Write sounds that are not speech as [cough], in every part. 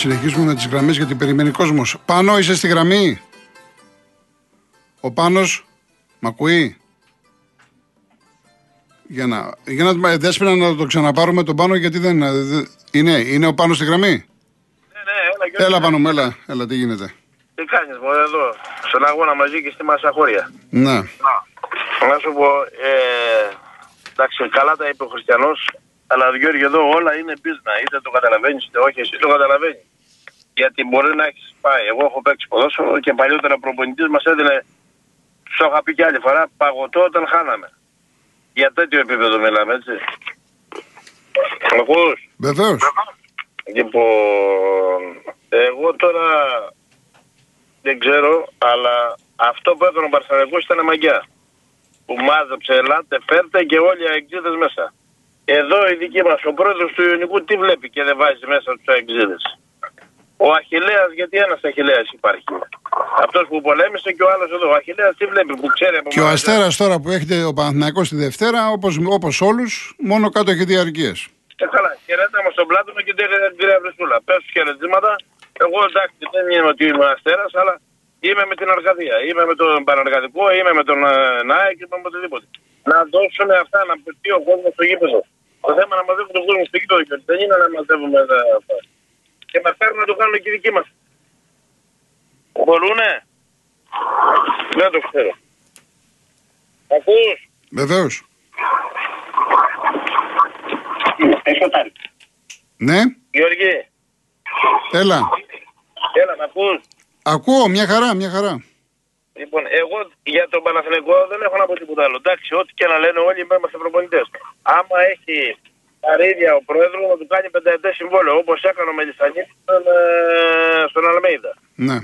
συνεχίσουμε με τις γραμμές γιατί περιμένει κόσμος. Πάνω είσαι στη γραμμή; Ο πάνω, μ' ακούει; Για να, για να δέσπινα να το ξαναπάρουμε τον πάνω γιατί δεν είναι. Είναι ο πάνω στη γραμμή; Ναι, ναι, έλα, έλα πάνω μου, έλα, έλα, τι γίνεται; Τι κάνεις μου εδώ, στον αγώνα μαζί και στη Μασαχώρια. Ναι. Να σου πω, ε, εντάξει, καλά τα είπε ο Χριστιανός, αλλά Γιώργη εδώ όλα είναι business. Είτε το καταλαβαίνεις είτε όχι, εσύ το καταλαβαίνεις. Γιατί μπορεί να έχεις πάει. Εγώ έχω παίξει ποδόσφαιρο και παλιότερα προπονητής μας έδινε. Σου είχα πει και άλλη φορά παγωτό όταν χάναμε. Για τέτοιο επίπεδο μιλάμε, έτσι. Με ακούς; Βεβαίως. Λοιπόν, εγώ τώρα δεν ξέρω, αλλά αυτό που έκανε ο Παρσανεκός ήταν μαγιά. Που μάζεψε, ελάτε, φέρτε και όλοι οι αεξίδες μέσα. Εδώ η δική μας, ο πρόεδρος του Ιωνικού τι βλέπει και δεν βάζει μέσα τους αεξίδες. Ο Αχηλέα, γιατί ένας Αχηλέα υπάρχει; Αυτός που πολέμησε και ο άλλος εδώ. Ο Αχηλέα τι βλέπει, που ξέρει από Και ο Αστέρας τώρα που έχετε ο Παναθηναϊκός τη Δευτέρα, όπως όπως όλους, μόνο κάτω έχει διαρκείες. Και καλά, χαιρετάμε στον πλάτο μου και την κυρία Βρεσούλα. Πες τους χαιρετήματα. Εγώ εντάξει δεν είναι ότι είμαι Αστέρας, αλλά είμαι με την Αρκαδία. Είμαι με τον Παναργατικό, είμαι με τον ε, ΝΑΕ και με οτιδήποτε. Να δώσουν αυτά, να πετύχει ο κόσμος στο γήπεδο. Το θέμα να μαζεύουμε τον κόσμο στο γήπεδο και δεν είναι να μαζεύουμε αυτά. Και μα φέρνουν να το κάνουν και οι δικοί μας. Μπορούνε; Δεν το ξέρω. Ακούς; Βεβαίως. Έχεις Ναι. Γιώργη. Έλα. Έλα, να ακούς; Ακούω, μια χαρά, μια χαρά. Λοιπόν, εγώ για τον Παναθηνικό δεν έχω να πω τίποτα άλλο. Εντάξει, ό,τι και να λένε όλοι είμαστε προπονητές. Άμα έχει καρύδια ο πρόεδρος να του κάνει πενταετές συμβόλαιο όπως έκανε ο Μελισανίδης στον, ε, στον Αλμέιδα. Ναι.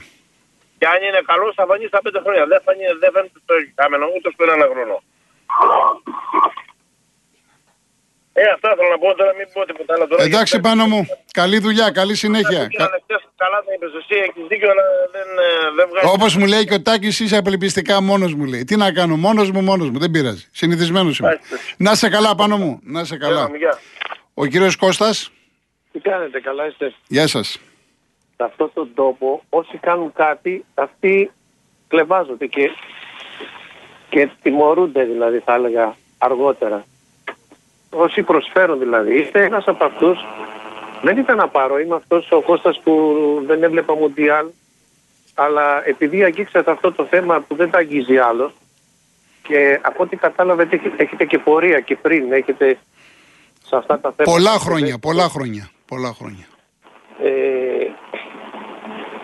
Και αν είναι καλός θα φανεί στα πέντε χρόνια. Δεν φανεί, δεν φαίνεται στο κάμενο ούτε στον ένα χρόνο. Ε, αυτά θέλω να πω τώρα, μην πω τίποτα άλλο τώρα. Εντάξει, πάνω μου. Καλή δουλειά, καλή συνέχεια. Καλά θα είπες εσύ, έχεις δίκιο, αλλά δεν, ε, δεν βγάζει. Όπως μου λέει και ο Τάκης, είσαι απελπιστικά μόνος μου λέει. Τι να κάνω, μόνος μου, μόνος μου, δεν πειράζει. Συνηθισμένος είμαι. Να σε καλά πάνω μου, να σε καλά. Ο κύριος Κώστας. Τι κάνετε, καλά είστε; Γεια σας. Σε αυτόν τον τόπο, όσοι κάνουν κάτι, αυτοί κλεβάζονται και, και τιμωρούνται δηλαδή, θα έλεγα, αργότερα όσοι προσφέρουν δηλαδή. Είστε ένας από αυτούς. Δεν ήταν να πάρω. Είμαι αυτός ο Κώστας που δεν έβλεπα Μουντιάλ. Αλλά επειδή αγγίξατε αυτό το θέμα που δεν τα αγγίζει άλλος και από ό,τι κατάλαβε έχετε και πορεία και πριν έχετε σε αυτά τα θέματα. Πολλά χρόνια, πολλά χρόνια. Πολλά χρόνια. Ε,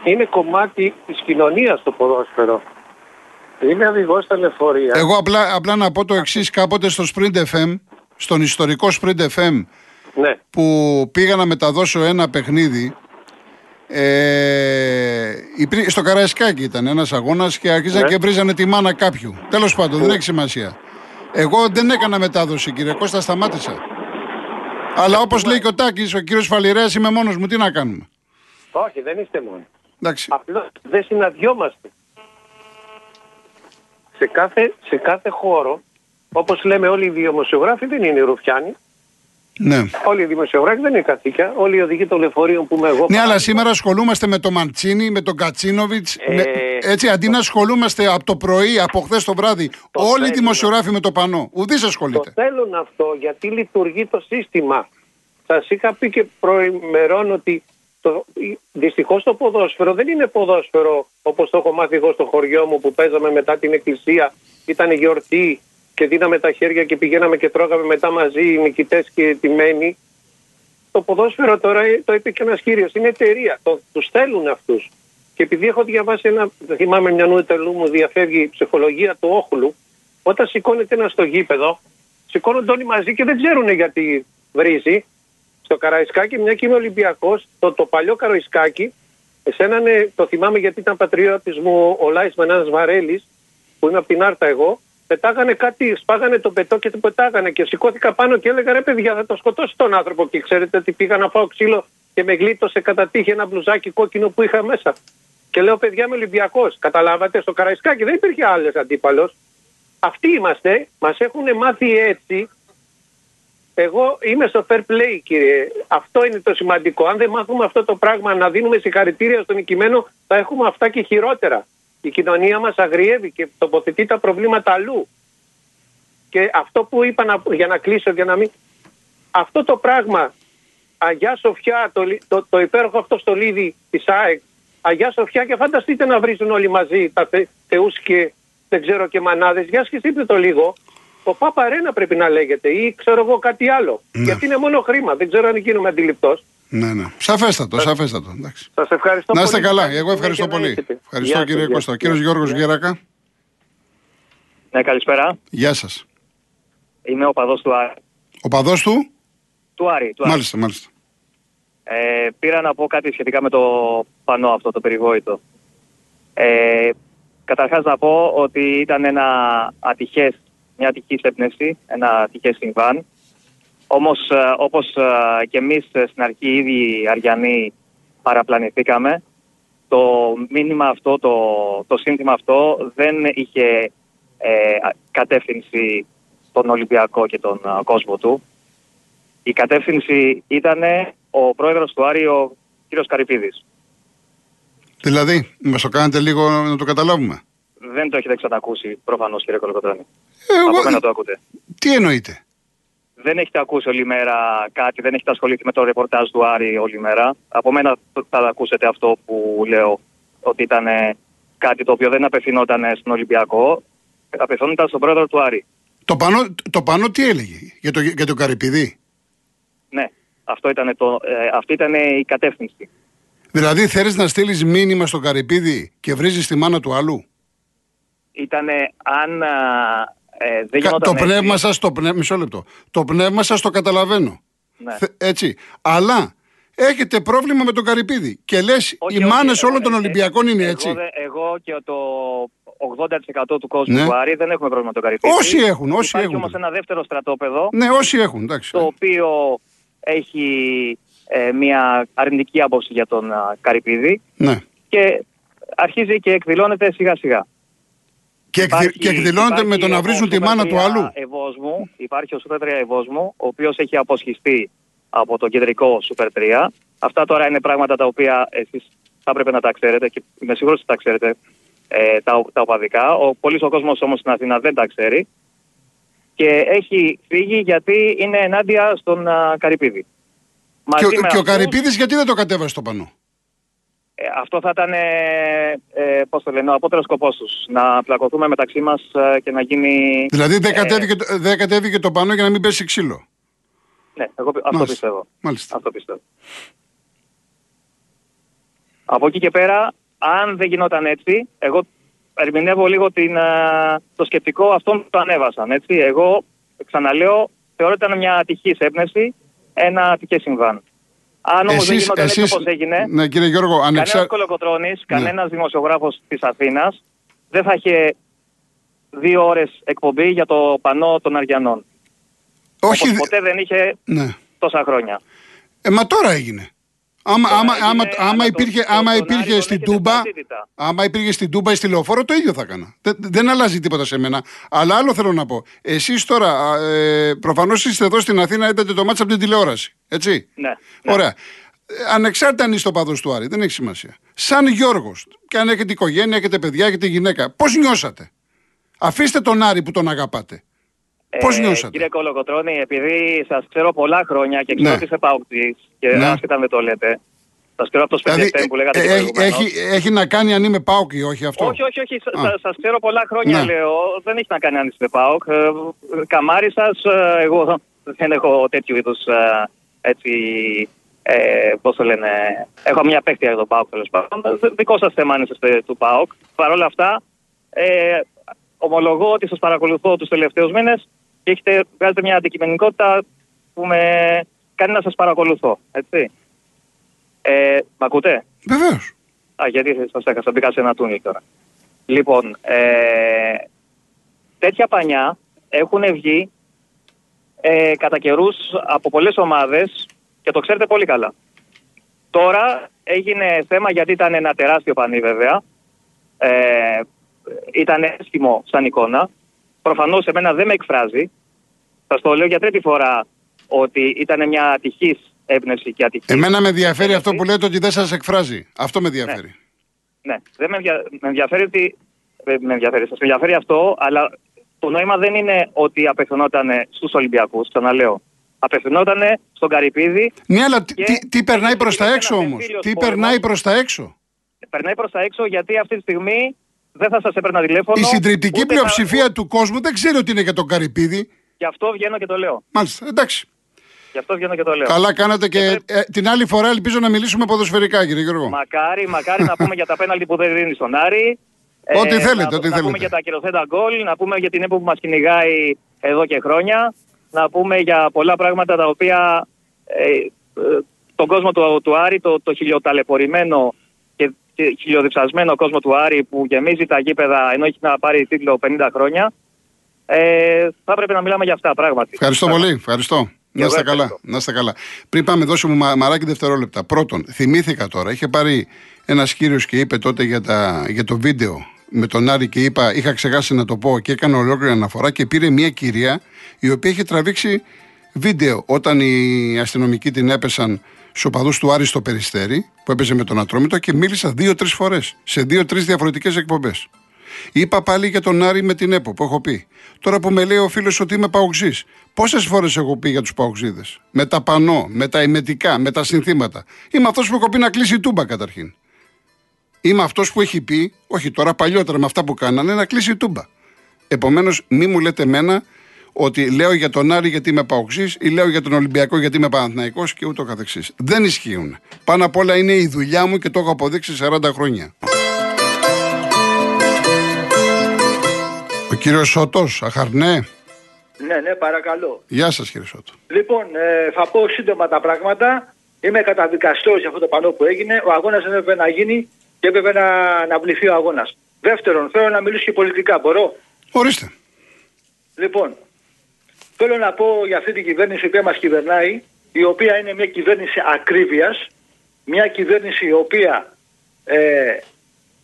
είναι κομμάτι της κοινωνίας το ποδόσφαιρο. Είμαι οδηγό στα λεωφορεία. Εγώ απλά, απλά να πω το εξής: Κάποτε στο Sprint FM στον ιστορικό Sprint FM ναι. που πήγα να μεταδώσω ένα παιχνίδι ε, στο Καραϊσκάκι ήταν ένας αγώνας και άρχιζαν ναι. και βρίζανε τη μάνα κάποιου. Τέλος πάντων, δεν έχει σημασία. Εγώ δεν έκανα μετάδοση, κύριε Κώστα, σταμάτησα. Αλλά όπως λέει και ο Τάκης, ο κύριος Φαλιρέας, είμαι μόνος μου. Τι να κάνουμε. Όχι, δεν είστε μόνοι. Απλώς δεν συναντιόμαστε. Σε κάθε, σε κάθε χώρο Όπως λέμε, όλοι οι δημοσιογράφοι δεν είναι ρουφιάνοι. Ναι. Όλοι οι δημοσιογράφοι δεν είναι καθήκια. Όλοι οι οδηγοί των λεωφορείων που είμαι εγώ. Ναι, αλλά σήμερα ασχολούμαστε με τον Μαντσίνη, με τον Κατσίνοβιτς. Ε... Έτσι, αντί να ασχολούμαστε από το πρωί, από χθες το βράδυ, το όλοι οι δημοσιογράφοι με το πανό. Ουδής ασχολείται. Το θέλουν αυτό γιατί λειτουργεί το σύστημα. Σας είχα πει και προημερών ότι το, δυστυχώς το ποδόσφαιρο δεν είναι ποδόσφαιρο όπως το έχω μάθει εγώ στο χωριό μου που παίζαμε μετά την εκκλησία, ήταν γιορτή και δίναμε τα χέρια και πηγαίναμε και τρώγαμε μετά μαζί οι νικητές και τιμένοι. Το ποδόσφαιρο τώρα το είπε και ένας κύριος. Είναι εταιρεία. Το, τους στέλνουν αυτούς. Και επειδή έχω διαβάσει ένα, θυμάμαι μια νουετελού μου, διαφεύγει η ψυχολογία του όχλου, όταν σηκώνεται ένας στο γήπεδο, σηκώνονται όλοι μαζί και δεν ξέρουν γιατί βρίζει. Στο Καραϊσκάκι, μια και είμαι Ολυμπιακός, το, το παλιό Καραϊσκάκι, εσένα το θυμάμαι γιατί ήταν πατριώτης μου ο Λάι Μενά Βαρέλης, που είμαι από την Άρτα εγώ, πετάγανε κάτι, σπάγανε το πετό και το πετάγανε και σηκώθηκα πάνω και έλεγα ρε παιδιά θα το σκοτώσει τον άνθρωπο και ξέρετε ότι πήγα να φάω ξύλο και με γλίτωσε κατά τύχη ένα μπλουζάκι κόκκινο που είχα μέσα. Και λέω παιδιά είμαι Ολυμπιακός. Καταλάβατε στο Καραϊσκάκι δεν υπήρχε άλλος αντίπαλος. Αυτοί είμαστε, μας έχουν μάθει έτσι Εγώ είμαι στο fair play, κύριε. Αυτό είναι το σημαντικό. Αν δεν μάθουμε αυτό το πράγμα να δίνουμε συγχαρητήρια στον οικειμένο, θα έχουμε αυτά και χειρότερα. Η κοινωνία μας αγριεύει και τοποθετεί τα προβλήματα αλλού. Και αυτό που είπα να, για να κλείσω, για να μην... Αυτό το πράγμα, Αγιά Σοφιά, το, το, το υπέροχο αυτό στολίδι της ΑΕΚ, Αγιά Σοφιά και φανταστείτε να βρίζουν όλοι μαζί τα θε, θεούς και δεν ξέρω και μανάδες. Για σκεφτείτε το λίγο. Ο Πάπα Ρένα πρέπει να λέγεται ή ξέρω εγώ κάτι άλλο. Ναι. Γιατί είναι μόνο χρήμα. Δεν ξέρω αν γίνομαι αντιληπτός. Ναι, ναι. Σαφέστατο, σαφέστατο. Εντάξει. Σας ευχαριστώ Να είστε πολύ. καλά. Εγώ ευχαριστώ Και να πολύ. έχετε. Ευχαριστώ Γεια κύριε σας, γεια Κώστα. σας. Κύριος Γιώργος Γέρακα. Ναι, καλησπέρα. Γεια σας. Είμαι ο παδός του Άρη. Ο παδός του; Του Άρη, του Άρη. Μάλιστα, μάλιστα. Ε, πήρα να πω κάτι σχετικά με το πανό αυτό το περιβόητο. Ε, καταρχάς να πω ότι ήταν ένα ατυχές, μια ατυχής έμπνευση, ένα ατυχές συμβάν. Όμως ε, όπως ε, και εμείς ε, στην αρχή ήδη οι Αριανοί παραπλανηθήκαμε, το μήνυμα αυτό, το, το σύνθημα αυτό δεν είχε ε, κατεύθυνση τον Ολυμπιακό και τον ε, κόσμο του. Η κατεύθυνση ήταν ο πρόεδρος του Άρη, ο κύριος Καρυπίδης. Δηλαδή, μας το κάνετε λίγο να το καταλάβουμε; Δεν το έχετε ξανακούσει προφανώς κύριε Κολοκοτρώνη. Ε, Από Εγώ, μένα το ακούτε. τι εννοείτε; Δεν έχετε ακούσει όλη μέρα κάτι, δεν έχετε ασχοληθεί με το ρεπορτάζ του Άρη όλη μέρα. Από μένα το- θα ακούσετε αυτό που λέω ότι ήταν ε, κάτι το οποίο δεν απευθυνόταν στον Ολυμπιακό, απευθυνόταν στον πρόεδρο του Άρη. Το πανό, το πανό τι έλεγε για το, για το Καρυπίδη. Ναι, αυτό ήταν το, ε, αυτή ήταν η κατεύθυνση. Δηλαδή θέλεις να στείλεις μήνυμα στον Καρυπίδη και βρίζεις τη μάνα του άλλου; Ήταν αν α, ε, δεν Κα- γινόταν το έτσι, πνεύμα σας, το πνεύμα, μισό λεπτό. Το πνεύμα σας το καταλαβαίνω. Ναι. Θε- Έτσι. Αλλά έχετε πρόβλημα με τον Καρυπίδη. Και λες Όχι, οι όχι, μάνες ε, όλων των ε, Ολυμπιακών είναι εγώ έτσι. δε- Εγώ και το 80% του κόσμου Ναι. του Άρη δεν έχουμε πρόβλημα με τον Καρυπίδη. Όσοι έχουν, όσοι Υπάρχει έχουν. όμως ένα δεύτερο στρατόπεδο Ναι, όσοι έχουν, εντάξει. το οποίο έχει ε, μια αρνητική άποψη για τον α, Καρυπίδη Ναι. και αρχίζει και εκδηλώνεται σιγά σιγά. Και, εκδη- και εκδηλώνονται με το να βρίζουν τη μάνα του άλλου. Ευόσμου, υπάρχει ο Super 3 Ευόσμου, ο οποίος έχει αποσχιστεί από το κεντρικό Super 3. Αυτά τώρα είναι πράγματα τα οποία εσείς θα έπρεπε να τα ξέρετε και είμαι σίγουρος ότι τα ξέρετε ε, τα, τα οπαδικά. Ο πολλής ο κόσμος όμως στην Αθήνα δεν τα ξέρει και έχει φύγει γιατί είναι ενάντια στον α, Καρυπίδη. Και, ο- Μαζί με και ο αυτούς, Καρυπίδης γιατί δεν το κατέβασε το πανό; Ε, αυτό θα ήταν, ε, ε, πώς το λένε, ο απότερος σκοπός τους. Να πλακωθούμε μεταξύ μας ε, και να γίνει... Δηλαδή δεν ε, κατέβηκε, το- δεν κατέβηκε το πανό για να μην πέσει ξύλο. Ναι, εγώ πι- αυτό Μάλιστα. πιστεύω. Μάλιστα. Αυτό πιστεύω. Από εκεί και πέρα, αν δεν γινόταν έτσι, εγώ ερμηνεύω λίγο την, α, το σκεπτικό αυτών που το ανέβασαν. Έτσι. Εγώ, ξαναλέω, θεωρώ ότι ήταν μια ατυχής έμπνευση, ένα ατυχές συμβάν. Αν όμως δεν γινόταν έτσι όπως έγινε, ναι, κύριε Γιώργο, ανεξά... κανένας κολοκοτρώνης, Ναι. κανένας δημοσιογράφος της Αθήνας δεν θα είχε δύο ώρες εκπομπή για το πανό των Αριανών. Όχι, Όπως δε- ποτέ δεν είχε ναι. τόσα χρόνια. Ε, μα τώρα έγινε. Άμα, Τώρα άμα, έγινε, άμα, αλλά άμα το- υπήρχε, το- άμα τον υπήρχε Άρη τον στην έχετε Τούμπα, βαρύτητα. άμα υπήρχε στην Τούμπα ή στη Λεωφόρο, το ίδιο θα έκανα. Δεν, δεν αλλάζει τίποτα σε μένα. Αλλά άλλο θέλω να πω. Εσείς τώρα, α, ε, προφανώς είστε εδώ στην Αθήνα, είδατε το μάτσα από την τηλεόραση. Έτσι; Ναι. ναι. Ωραία. Ε, Ανεξάρτητα αν είστε ο παδός του Άρη, δεν έχει σημασία. Σαν Γιώργος, και αν έχετε οικογένεια, έχετε παιδιά, έχετε γυναίκα, πώς νιώσατε; Αφήστε τον Άρη που τον αγαπάτε. Πώς Ε, νιώσατε. Κύριε Κολοκοτρώνη, επειδή σας ξέρω πολλά χρόνια και ξέρω Ναι. ότι είστε παοκτή και Ναι. άσχετα με το λέτε. Σας ξέρω από το Δηλαδή, σπίτι που λέγατε ε, και έχει, προηγουμένως. έχει, έχει να κάνει αν είμαι πάοκ ή όχι αυτό; Όχι, όχι, όχι. Α. Σα ξέρω πολλά χρόνια, Ναι. λέω. Δεν έχει να κάνει αν είστε ΠΑΟΚ. Ε, Καμάρι σας, εγώ δεν έχω τέτοιου είδους έτσι. Ε, Πώς το λένε, έχω μια παίχτη για τον ΠΑΟΚ τέλος πάντων. Δικό σας θέμα αν είστε του ΠΑΟΚ. Παρ' όλα αυτά, ε, ομολογώ ότι σας παρακολουθώ τους τελευταίους μήνες και έχετε, βγάζετε μια αντικειμενικότητα που με κάνει να σας παρακολουθώ. Έτσι. Ε, μ' ακούτε; Βεβαίως. Α, γιατί σας έχασα, μπήκα σε ένα τούνελ τώρα. Λοιπόν, ε, τέτοια πανιά έχουν βγει ε, κατά καιρούς από πολλές ομάδες και το ξέρετε πολύ καλά. Τώρα έγινε θέμα γιατί ήταν ένα τεράστιο πανί βέβαια. Ε, ήταν έσχημο σαν εικόνα. Προφανώς εμένα δεν με εκφράζει. Σα το λέω για τρίτη φορά ότι ήταν μια ατυχής έμπνευση και ατυχής. Εμένα με ενδιαφέρει αυτό που λέτε ότι δεν σας εκφράζει. Αυτό με ενδιαφέρει. Ναι, δεν με, ενδια... με ενδιαφέρει ότι. Με ενδιαφέρει, σας ενδιαφέρει αυτό, αλλά το νόημα δεν είναι ότι απευθυνόταν στους Ολυμπιακούς, ξαναλέω. Απευθυνόταν στον Καρυπίδη. Ναι, αλλά τι, τι περνάει προς τα έξω όμως; Τι περνάει προς τα έξω; Περνάει προς τα έξω γιατί αυτή τη στιγμή δεν θα σας έπαιρνα τηλέφωνο. Η συντριπτική πλειοψηφία θα... του κόσμου δεν ξέρει ότι είναι για τον Καρυπίδη. Γι' αυτό βγαίνω και το λέω. Μάλιστα, εντάξει. Γι' αυτό βγαίνω και το λέω. Καλά κάνατε και, και πρέπει... ε, την άλλη φορά ελπίζω να μιλήσουμε ποδοσφαιρικά, κύριε Γιώργο. Μακάρι, μακάρι να πούμε για τα πέναλτι που δεν δίνει στον Άρη. [laughs] Ό,τι ε, θέλετε, να, ό,τι να θέλετε. πούμε για τα κυροθέτα γκολ, να πούμε για την έπο που μας κυνηγάει εδώ και χρόνια, να πούμε για πολλά πράγματα τα οποία ε, ε, τον κόσμο του, του Άρη, το, το χιλιοταλαιπωρημένο και, και χιλιοδιψασμένο κόσμο του Άρη που γεμίζει τα γήπεδα ενώ έχει να πάρει τίτλο 50 χρόνια, ε, θα έπρεπε να μιλάμε για αυτά πράγματι. Ευχαριστώ πολύ. Ευχαριστώ. Να είστε, καλά, να είστε καλά. Πριν πάμε, δώσω μου μα, μαράκι δευτερόλεπτα. Πρώτον, θυμήθηκα τώρα, είχε πάρει ένας κύριος και είπε τότε για, τα, για το βίντεο με τον Άρη και είπα, είχα ξεχάσει να το πω και έκανα ολόκληρη αναφορά και πήρε μια κυρία η οποία είχε τραβήξει βίντεο όταν οι αστυνομικοί την έπεσαν στου οπαδού του Άρη στο Περιστέρι, που έπαιζε με τον Ατρόμητο και μίλησα δύο-τρεις φορές σε δύο-τρεις διαφορετικές εκπομπές. Είπα πάλι για τον Άρη με την ΕΠΟ που έχω πει. Τώρα που με λέει ο φίλος ότι είμαι παοξής. Πόσες φορές έχω πει για τους παοξίδες; Με τα πανό, με τα ημετικά, με τα συνθήματα. Είμαι αυτός που έχω πει να κλείσει η τούμπα καταρχήν. Είμαι αυτός που έχει πει, όχι τώρα παλιότερα με αυτά που κάνανε, να κλείσει η τούμπα. Επομένως, μη μου λέτε εμένα ότι λέω για τον Άρη γιατί είμαι παοξής ή λέω για τον Ολυμπιακό γιατί είμαι Παναθναϊκό και ούτω καθεξής. Δεν ισχύουν. Πάνω απ' όλα είναι η δουλειά μου και το έχω αποδείξει 40 χρόνια. Ο κύριος Σώτο, αχαρνέ. Ναι, ναι, παρακαλώ. Γεια σας, κύριε Σώτο. Λοιπόν, ε, θα πω σύντομα τα πράγματα. Είμαι καταδικαστός για αυτό το πανό που έγινε. Ο αγώνας δεν έπρεπε να γίνει και έπρεπε να, να βληθεί ο αγώνας. Δεύτερον, θέλω να μιλήσω και πολιτικά. Μπορώ; Ορίστε. Λοιπόν, θέλω να πω για αυτή την κυβέρνηση που μας κυβερνάει, η οποία είναι μια κυβέρνηση ακρίβειας, μια κυβέρνηση η οποία ε,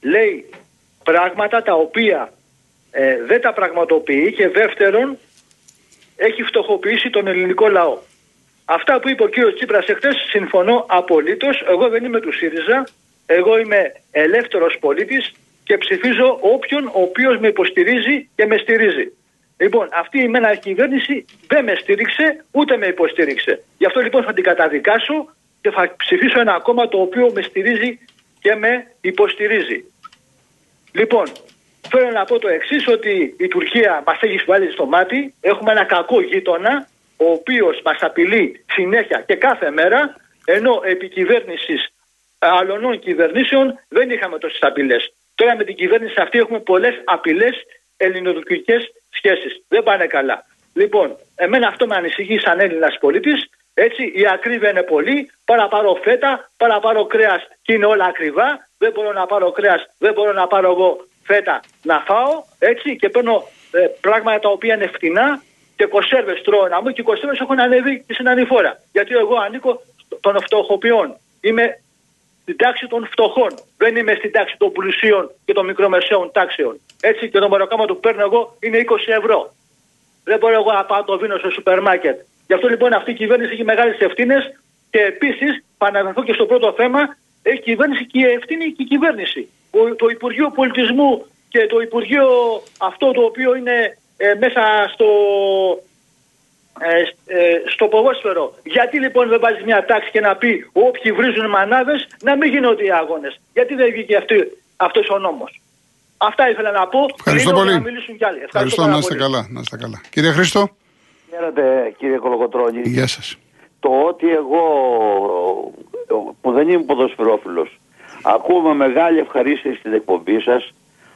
λέει πράγματα τα οποία ε, δεν τα πραγματοποιεί και δεύτερον έχει φτωχοποιήσει τον ελληνικό λαό. Αυτά που είπε ο κύριος Τσίπρας εχθές συμφωνώ απολύτως. Εγώ δεν είμαι του ΣΥΡΙΖΑ. Εγώ είμαι ελεύθερος πολίτης και ψηφίζω όποιον ο οποίος με υποστηρίζει και με στηρίζει. Λοιπόν, αυτή η μένα κυβέρνηση δεν με στήριξε ούτε με υποστήριξε. Γι' αυτό λοιπόν θα την καταδικάσω και θα ψηφίσω ένα κόμμα το οποίο με στηρίζει και με υποστηρίζει. Λοιπόν, Θέλω να πω το εξής, ότι η Τουρκία μας έχει βάλει στο μάτι. Έχουμε ένα κακό γείτονα, ο οποίος μας απειλεί συνέχεια και κάθε μέρα, ενώ επί κυβέρνησης αλλωνών κυβερνήσεων δεν είχαμε τόσες απειλές. Τώρα με την κυβέρνηση αυτή έχουμε πολλές απειλές ελληνοτουρκικές σχέσεις. Δεν πάνε καλά. Λοιπόν, εμένα αυτό με ανησυχεί σαν Έλληνας πολίτης. Έτσι, η ακρίβεια είναι πολύ. Πάρα πάρω φέτα, πάρα πάρω κρέας και είναι όλα ακριβά. Δεν μπορώ να πάρω κρέας, δεν μπορώ να πάρω εγώ φέτα να φάω έτσι και παίρνω ε, πράγματα τα οποία είναι φτηνά και κονσέρβες τρώω να μου και οι κονσέρβες έχουν ανέβει και στην ανηφόρα. Γιατί εγώ ανήκω των φτωχοποιών. Είμαι στην τάξη των φτωχών. Δεν είμαι στην τάξη των πλουσίων και των μικρομεσαίων τάξεων. Έτσι και το μεροκάμα που παίρνω εγώ είναι 20 ευρώ. Δεν μπορώ εγώ να πάω το βίνο στο σούπερ μάρκετ. Γι' αυτό λοιπόν αυτή η κυβέρνηση έχει μεγάλες ευθύνες και επίσης, παναγραφώ και στο πρώτο θέμα, έχει κυβέρνηση και ευθύνη και η κυβέρνηση το Υπουργείο Πολιτισμού και το Υπουργείο αυτό το οποίο είναι ε, μέσα στο, ε, ε, στο ποδόσφαιρο. Γιατί λοιπόν δεν βάζεις μια τάξη και να πει όποιοι βρίζουν μανάδες να μην γίνονται οι αγώνες. Γιατί δεν βγήκε αυτό αυτός ο νόμος. Αυτά ήθελα να πω. Ευχαριστώ πολύ. Να μιλήσουν κι άλλοι. Ευχαριστώ, να είστε καλά, να είστε καλά. Κύριε Χρήστο. Χαίρετε κύριε Κολοκοτρώνη. Γεια σας. Το ότι εγώ που δεν είμαι ποδοσφαιρόφιλος Ακούμε μεγάλη ευχαρίστηση στην εκπομπή σας.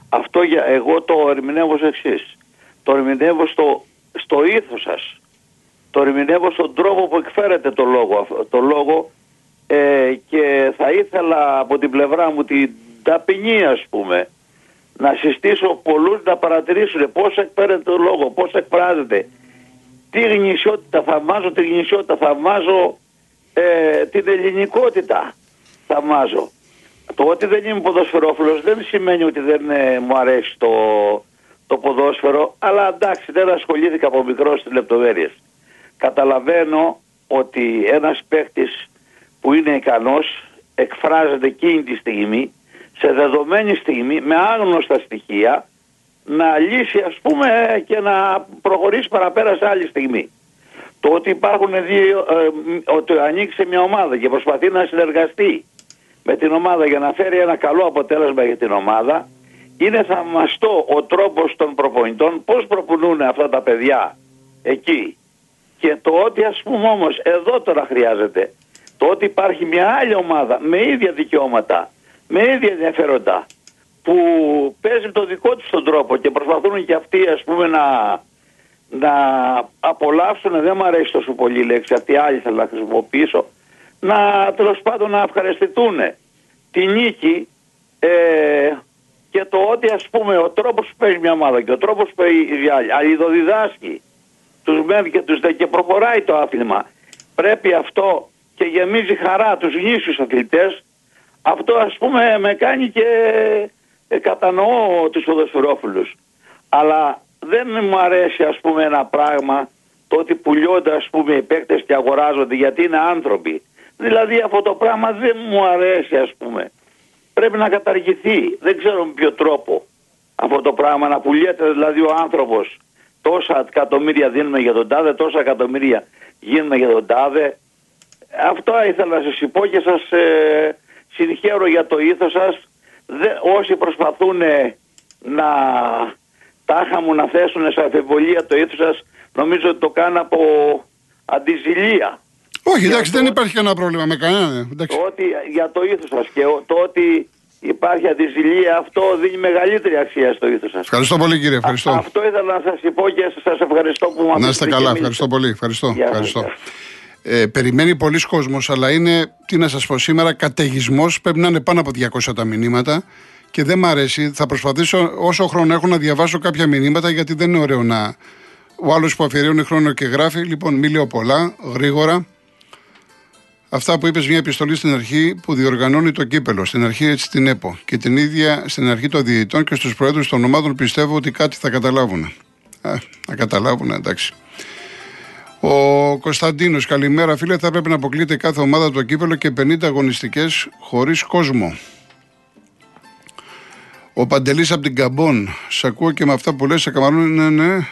Αυτό για, εγώ το ερμηνεύω ως εξής. Το ερμηνεύω στο, στο ήθος σας. Το ερμηνεύω στον τρόπο που εκφέρετε το λόγο, το λόγο ε, και θα ήθελα από την πλευρά μου την ταπεινή ας πούμε να συστήσω πολλούς να παρατηρήσουν πώς εκφέρετε το λόγο, πώς εκφράζεται τι γνησιότητα, θαυμάζω τη γνησιότητα, θαυμάζω ε, την ελληνικότητα, θαυμάζω. Το ότι δεν είμαι ποδοσφαιρόφιλος δεν σημαίνει ότι δεν ε, μου αρέσει το, το ποδόσφαιρο, αλλά εντάξει δεν ασχολήθηκα από μικρός στις λεπτομέρειες. Καταλαβαίνω ότι ένας παίχτης που είναι ικανός εκφράζεται εκείνη τη στιγμή σε δεδομένη στιγμή με άγνωστα στοιχεία να λύσει ας πούμε και να προχωρήσει παραπέρα σε άλλη στιγμή. Το ότι υπάρχουν δύο, ε, ότι ανοίξει μια ομάδα και προσπαθεί να συνεργαστεί με την ομάδα για να φέρει ένα καλό αποτέλεσμα για την ομάδα είναι θαυμαστό ο τρόπος των προπονητών πώς προπονούν αυτά τα παιδιά εκεί και το ότι ας πούμε όμως εδώ τώρα χρειάζεται το ότι υπάρχει μια άλλη ομάδα με ίδια δικαιώματα με ίδια ενδιαφέροντα που παίζει το δικό τους τον τρόπο και προσπαθούν και αυτοί ας πούμε να, να απολαύσουν, δεν μου αρέσει τόσο πολύ η λέξη αυτή, άλλη θέλω να χρησιμοποιήσω, να τέλος πάντων να ευχαριστηθούν τη νίκη ε, και το ότι ας πούμε ο τρόπος που παίζει μια ομάδα και ο τρόπος που παίζει η άλλη, αλληλοδιδάσκει τους μεν και τους δε και προχωράει το άθλημα. Πρέπει αυτό και γεμίζει χαρά τους γνήσιους αθλητές. Αυτό ας πούμε με κάνει και ε, κατανοώ τους ποδοσφαιρόφιλους. Αλλά δεν μου αρέσει ας πούμε ένα πράγμα το ότι πουλιώνται ας πούμε οι παίκτες και αγοράζονται γιατί είναι άνθρωποι. Δηλαδή αυτό το πράγμα δεν μου αρέσει ας πούμε. Πρέπει να καταργηθεί. Δεν ξέρω με ποιο τρόπο αυτό το πράγμα να πουλιέται δηλαδή ο άνθρωπος τόσα εκατομμύρια δίνουμε για τον τάδε, τόσα εκατομμύρια γίνουμε για τον τάδε. Αυτό ήθελα να σας πω και σας ε, συγχαίρω για το ήθος σας όσοι προσπαθούν να τάχα μου να θέσουν σε αφιβολία το ήθος σας νομίζω ότι το κάνουν από αντιζηλία. Όχι, εντάξει, δεν υπάρχει κανένα πρόβλημα με κανένα. Ότι για το ήθος σας και το ότι υπάρχει αντιζηλία, αυτό δίνει μεγαλύτερη αξία στο ήθος σας. Ευχαριστώ πολύ κύριε, ευχαριστώ. αυτό ήθελα να σας πω και σας ευχαριστώ που μου Να είστε καλά, ευχαριστώ πολύ. Ευχαριστώ. ευχαριστώ. Ε, περιμένει πολλοί κόσμος, αλλά είναι, τι να σας πω, σήμερα καταιγισμός. Πρέπει να είναι πάνω από 200 τα μηνύματα και δεν μ' αρέσει. Θα προσπαθήσω όσο χρόνο έχω να διαβάσω κάποια μηνύματα, γιατί δεν είναι ωραίο να. Ο άλλος που αφιερώνει χρόνο και γράφει. Λοιπόν, μη λέω πολλά, γρήγορα. Αυτά που είπες μια επιστολή στην αρχή που διοργανώνει το κύπελο, στην αρχή έτσι την ΕΠΟ και την ίδια στην αρχή των διαιτητών και στους προέδρους των ομάδων πιστεύω ότι κάτι θα καταλάβουν. Ε, θα καταλάβουν, εντάξει. Ο Κωνσταντίνος, καλημέρα φίλε. Θα πρέπει να αποκλείται κάθε ομάδα το κύπελο και 50 αγωνιστικές χωρίς κόσμο. Ο Παντελής από την Καμπόν. Σ' ακούω και με αυτά που λες, σε καμαρούν, ναι, ναι.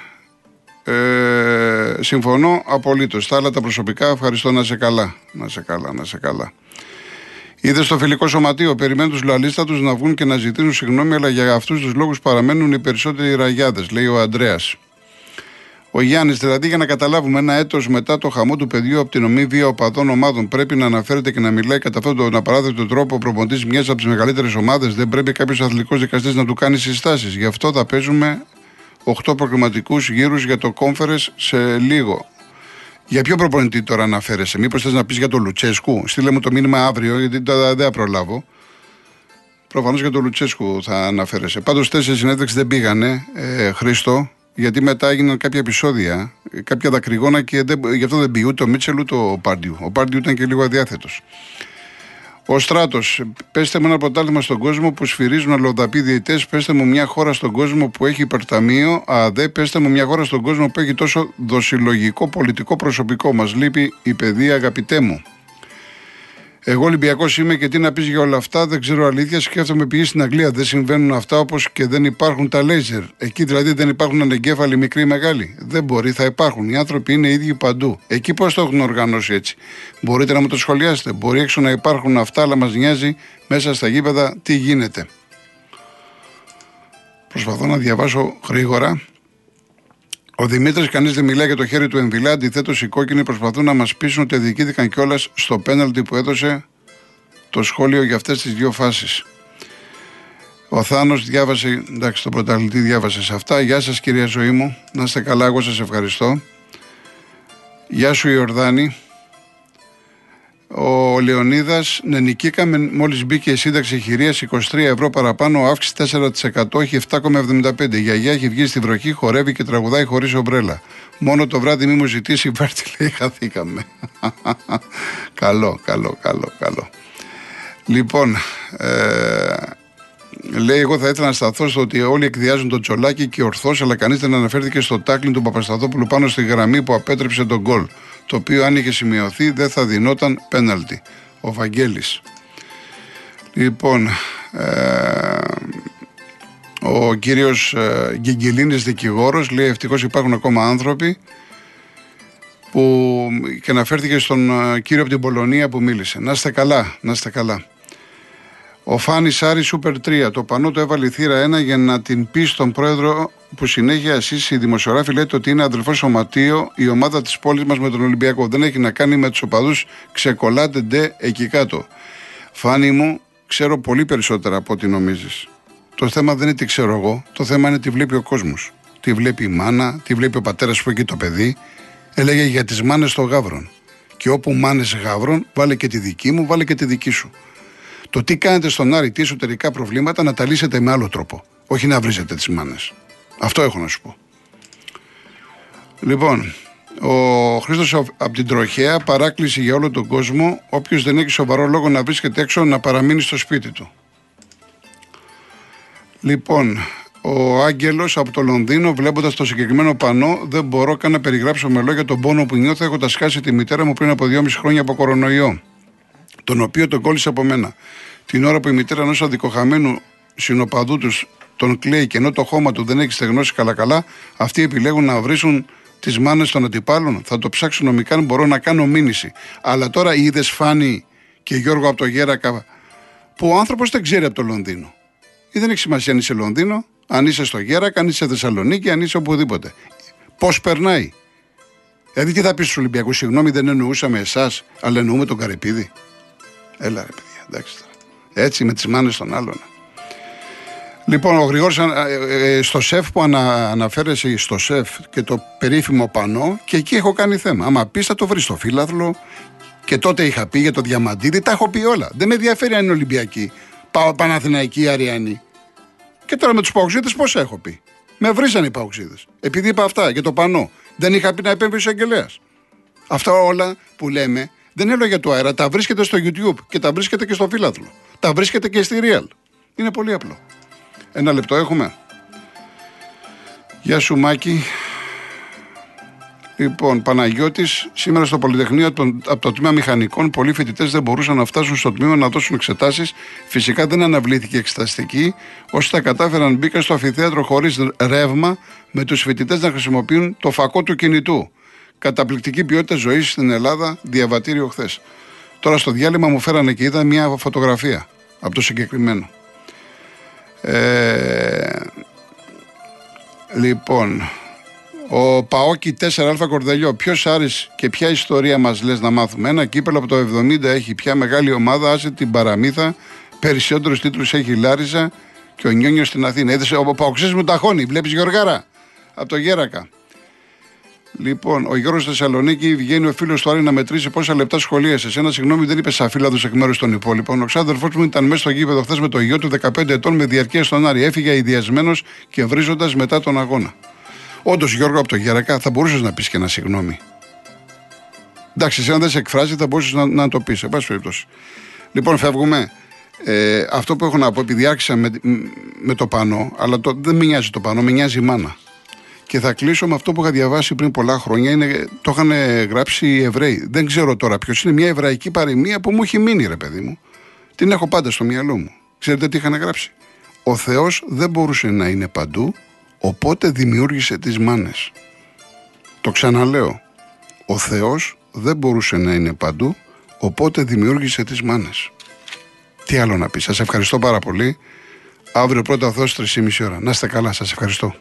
Ε, συμφωνώ απολύτως. Τα άλλα τα προσωπικά, ευχαριστώ να σε καλά. Να σε καλά, να σε καλά. Είδες στο φιλικό σωματείο, περιμένουν τους λαλίστατου να βγουν και να ζητήσουν συγγνώμη, αλλά για αυτούς τους λόγους παραμένουν οι περισσότεροι ραγιάδες, λέει ο Αντρέα. Ο Γιάννης, δηλαδή για να καταλάβουμε ένα έτος μετά το χαμό του παιδιού από την ομή βία οπαδών ομάδων, πρέπει να αναφέρεται και να μιλάει κατά αυτόν τον απαράδεκτο τρόπο ο προποντή μιας από τις μεγαλύτερες ομάδες. Δεν πρέπει κάποιος αθλητικός δικαστής να του κάνει συστάσεις. Γι' αυτό θα παίζουμε 8 προκριματικού γύρους για το κόμφερε σε λίγο. Για ποιο προπονητή τώρα αναφέρεσαι, Μήπως θες να πεις για τον Λουτσέσκου; Στείλε μου το μήνυμα αύριο, γιατί δεν θα προλάβω. Προφανώς για τον Λουτσέσκου θα αναφέρεσαι. Πάντως, τέσσερι συνέντευξει δεν πήγανε, ε, Χρήστο γιατί μετά έγιναν κάποια επεισόδια, κάποια δακρυγόνα και δεν, γι' αυτό δεν πει ούτε ο Μίτσελ ούτε ο Πάρντιου. Ο Πάρντιου ήταν και λίγο αδιάθετος. Ο Στράτος, πέστε μου ένα πρωτάθλημα στον κόσμο που σφυρίζουν αλλοδαποί διαιτέ. Πέστε μου μια χώρα στον κόσμο που έχει υπερταμείο. ΑΔΕ, πέστε μου μια χώρα στον κόσμο που έχει τόσο δοσυλλογικό πολιτικό προσωπικό. Μας λείπει η παιδεία, αγαπητέ μου. Εγώ Ολυμπιακός είμαι και τι να πεις για όλα αυτά, δεν ξέρω αλήθεια. Σκέφτομαι πηγή στην Αγγλία. Δεν συμβαίνουν αυτά όπως και δεν υπάρχουν τα λέιζερ. Εκεί δηλαδή δεν υπάρχουν ανεγκέφαλοι μικροί ή μεγάλοι. Δεν μπορεί, θα υπάρχουν. Οι άνθρωποι είναι ίδιοι παντού. Εκεί πώς το έχουν οργανώσει έτσι. Μπορείτε να μου το σχολιάσετε. Μπορεί έξω να υπάρχουν αυτά, αλλά μας νοιάζει μέσα στα γήπεδα τι γίνεται. Προσπαθώ να διαβάσω γρήγορα. Ο Δημήτρης κανείς δεν μιλάει για το χέρι του Εμβιλά. Αντιθέτω, οι κόκκινοι προσπαθούν να μας πείσουν ότι διοικήθηκαν κιόλας στο πέναλτι που έδωσε το σχόλιο για αυτές τις δύο φάσεις. Ο Θάνος διάβασε, εντάξει, το πρωταθλητή διάβασε σε αυτά. Γεια σας, κυρία ζωή μου. Να είστε καλά, εγώ σας ευχαριστώ. Γεια σου, Ιορδάνη. Ο Λεωνίδας, ναι, νικήκαμε μόλις μπήκε η σύνταξη χειρίας 23 ευρώ παραπάνω, αύξηση 4%, έχει 7,75. Η γιαγιά έχει βγει στη βροχή, χορεύει και τραγουδάει χωρίς ομπρέλα. Μόνο το βράδυ μη μου ζητήσει [laughs] πάρτι, λέει, χαθήκαμε. [laughs] καλό, καλό, καλό, καλό. Λοιπόν, ε, λέει: Εγώ θα ήθελα να σταθώ στο ότι όλοι εκδιάζουν τον Τσολάκη και ορθώς, αλλά κανείς δεν αναφέρθηκε στο τάκλιν του Παπασταθόπουλου πάνω στη γραμμή που απέτρεψε τον γκολ. Το οποίο αν είχε σημειωθεί δεν θα δινόταν πέναλτι. Ο Βαγγέλης. Λοιπόν, ε, ο κύριος ε, Γκυγγελίνης δικηγόρος λέει ευτυχώς υπάρχουν ακόμα άνθρωποι που και αναφέρθηκε στον ε, κύριο από την Πολωνία που μίλησε. Να είστε καλά, να είστε καλά. Ο Φάνης Άρης Σούπερ 3. Το πανό το έβαλε θύρα 1 για να την πει στον πρόεδρο που συνέχεια εσείς οι δημοσιογράφοι λέτε ότι είναι αδελφός σωματείο η ομάδα της πόλης μας με τον Ολυμπιακό. Δεν έχει να κάνει με τους οπαδούς. Ξεκολλάτε ντε εκεί κάτω. Φάνη μου, ξέρω πολύ περισσότερα από ό,τι νομίζεις. Το θέμα δεν είναι τι ξέρω εγώ. Το θέμα είναι τι βλέπει ο κόσμος. Τι βλέπει η μάνα, τι βλέπει ο πατέρας που έχει το παιδί. Έλεγε για τις μάνες των γάβρων. Και όπου μάνες γάβρων, βάλε και τη δική μου, βάλε και τη δική σου. Το τι κάνετε στον Άρη, τι εσωτερικά προβλήματα, να τα λύσετε με άλλο τρόπο. Όχι να βρίζετε τις μάνες. Αυτό έχω να σου πω. Λοιπόν, ο Χρήστος από την Τροχέα, παράκληση για όλο τον κόσμο. Όποιος δεν έχει σοβαρό λόγο να βρίσκεται έξω, να παραμείνει στο σπίτι του. Λοιπόν, ο Άγγελος από το Λονδίνο, βλέποντας το συγκεκριμένο πανό, δεν μπορώ καν να περιγράψω με λόγια τον πόνο που νιώθω έχοντα χάσει τη μητέρα μου πριν από 2,5 χρόνια από κορονοϊό. Τον οποίο τον κόλλησε από μένα. Την ώρα που η μητέρα ενός αδικοχαμένου συνοπαδού τους τον κλαίει και ενώ το χώμα του δεν έχει στεγνώσει καλά-καλά, αυτοί επιλέγουν να βρίσουν τις μάνες των αντιπάλων. Θα το ψάξω νομικά αν μπορώ να κάνω μήνυση. Αλλά τώρα είδες Φάνη και Γιώργο από το Γέρακα, που ο άνθρωπος δεν ξέρει από το Λονδίνο. Ή δεν έχει σημασία αν είσαι Λονδίνο, αν είσαι στο Γέρακα, αν είσαι Θεσσαλονίκη, αν είσαι οπουδήποτε. Πώς περνάει; Δηλαδή, τι θα πεις στους Ολυμπιακούς, συγγνώμη, δεν εννοούσαμε εσάς, αλλά εννοούμε τον Καρεπίδη. Έλα, ρε παιδιά, εντάξει τώρα. Έτσι με τις μάνες των άλλων. Λοιπόν, ο Γρηγόρης ε, ε, στο σεφ που ανα, αναφέρεσαι στο σεφ και το περίφημο πανό και εκεί έχω κάνει θέμα. Άμα πεις θα το βρεις στο φύλαθλο και τότε είχα πει για το διαμαντίδι, τα έχω πει όλα. Δεν με ενδιαφέρει αν είναι Ολυμπιακή, Παναθηναϊκή, Αριανή. Και τώρα με τους Παουξίδε πώς έχω πει; Με βρίζανε οι Παουξίδε. Επειδή είπα αυτά για το πανό. Δεν είχα πει να επέμβει ο εισαγγελέας. Αυτά όλα που λέμε δεν είναι λόγια του αέρα. Τα βρίσκεται στο YouTube και τα βρίσκεται και στο φύλαθλο. Τα βρίσκεται και στη Real. Είναι πολύ απλό. Ένα λεπτό έχουμε. Γεια σου Μάκη. Λοιπόν, Παναγιώτης, σήμερα στο Πολυτεχνείο από το τμήμα Μηχανικών, πολλοί φοιτητές δεν μπορούσαν να φτάσουν στο τμήμα να δώσουν εξετάσεις. Φυσικά δεν αναβλήθηκε εξεταστική. Όσοι τα κατάφεραν, μπήκαν στο αφιθέατρο χωρίς ρεύμα, με τους φοιτητές να χρησιμοποιούν το φακό του κινητού. Καταπληκτική ποιότητα ζωής στην Ελλάδα, διαβατήριο χθες. Τώρα στο διάλειμμα μου φέρανε και είδα μια φωτογραφία από το συγκεκριμένο. Ε, λοιπόν, ο Παόκι 4α Κορδελιό. Ποιος Άρης και ποια ιστορία μας λες να μάθουμε. Ένα κύπελο από το 70 έχει πια μεγάλη ομάδα. Άσε την παραμύθα. Περισσότερους τίτλους έχει η Λάριζα και ο Νιόνιος στην Αθήνα. Είδες ο Παοξή μου ταχώνει. Βλέπεις Γιωργάρα από το Γέρακα. Λοιπόν, ο Γιώργος Θεσσαλονίκη βγαίνει ο φίλος του Άρη να μετρήσει πόσα λεπτά σχολίασες. Ένα συγγνώμη δεν είπε σαφίλαδο εκ μέρους των υπόλοιπων. Ο ξάδερφός μου ήταν μέσα στο γήπεδο χθες με το γιο του 15 ετών με διαρκεία στον Άρη. Έφυγε ιδιασμένος και βρίζοντας μετά τον αγώνα. Όντως, Γιώργο από το Γερακά, θα μπορούσες να πεις και ένα συγγνώμη. Εντάξει, εσύ αν δεν σε εκφράζει, θα μπορούσες να, να το πεις. Σε πάση περιπτώσει. Λοιπόν, φεύγουμε. Ε, αυτό που έχω να πω, επειδή άρχισα με, με το πανό, αλλά το, δεν με νοιάζει το πανό, με νοιάζει η μάνα. Και θα κλείσω με αυτό που είχα διαβάσει πριν πολλά χρόνια. Είναι, το είχαν γράψει οι Εβραίοι. Δεν ξέρω τώρα ποιος είναι. Μια εβραϊκή παροιμία που μου έχει μείνει, ρε παιδί μου. Την έχω πάντα στο μυαλό μου. Ξέρετε τι είχαν γράψει; Ο Θεός δεν μπορούσε να είναι παντού, οπότε δημιούργησε τις μάνες. Το ξαναλέω. Ο Θεός δεν μπορούσε να είναι παντού, οπότε δημιούργησε τις μάνες. Τι άλλο να πεις. Σας ευχαριστώ πάρα πολύ. Αύριο πρώτα Θεός 3,5 ώρα. Να είστε καλά. Σας ευχαριστώ.